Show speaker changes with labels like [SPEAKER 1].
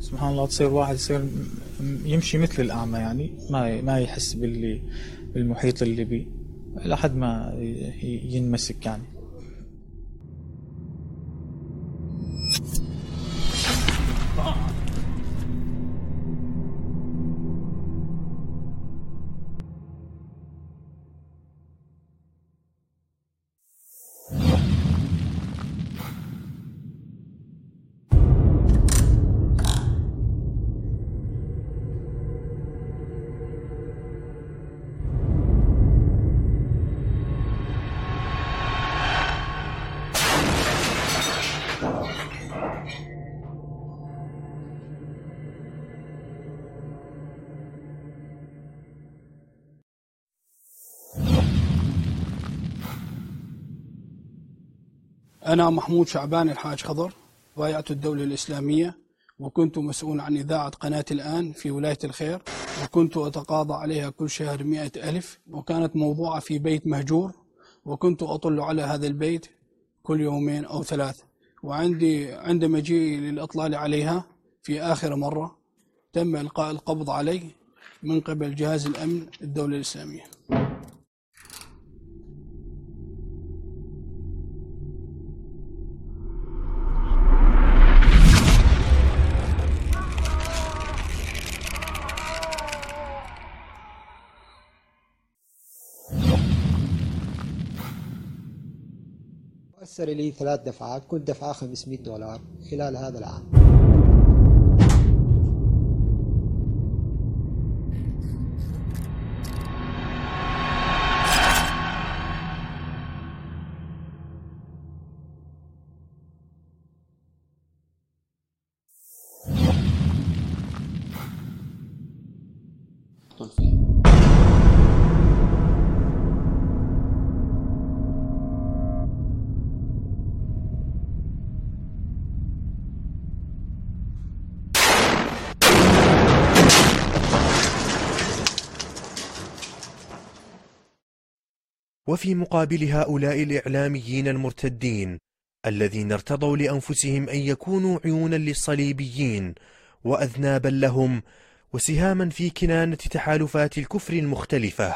[SPEAKER 1] سبحان الله تصير واحد يصير يمشي مثل الأعمى يعني ما ما يحس باللي بالمحيط اللي بيه لحد ما ينمسك يعني.
[SPEAKER 2] أنا محمود شعبان الحاج خضر بايعت الدولة الإسلامية وكنت مسؤول عن إذاعة قناة الآن في ولاية الخير وكنت أتقاضى عليها كل شهر مئة ألف وكانت موضوعة في بيت مهجور وكنت أطل على هذا البيت كل يومين أو ثلاث. وعندي عند مجيئي للإطلال عليها في آخر مرة تم إلقاء القبض علي من قبل جهاز الأمن الدولة الإسلامية.
[SPEAKER 3] أثر لي ثلاث دفعات كل دفعة 500 دولار خلال هذا العام.
[SPEAKER 4] وفي مقابل هؤلاء الإعلاميين المرتدين الذين ارتضوا لأنفسهم أن يكونوا عيونا للصليبيين وأذنابا لهم وسهاما في كنانة تحالفات الكفر المختلفة.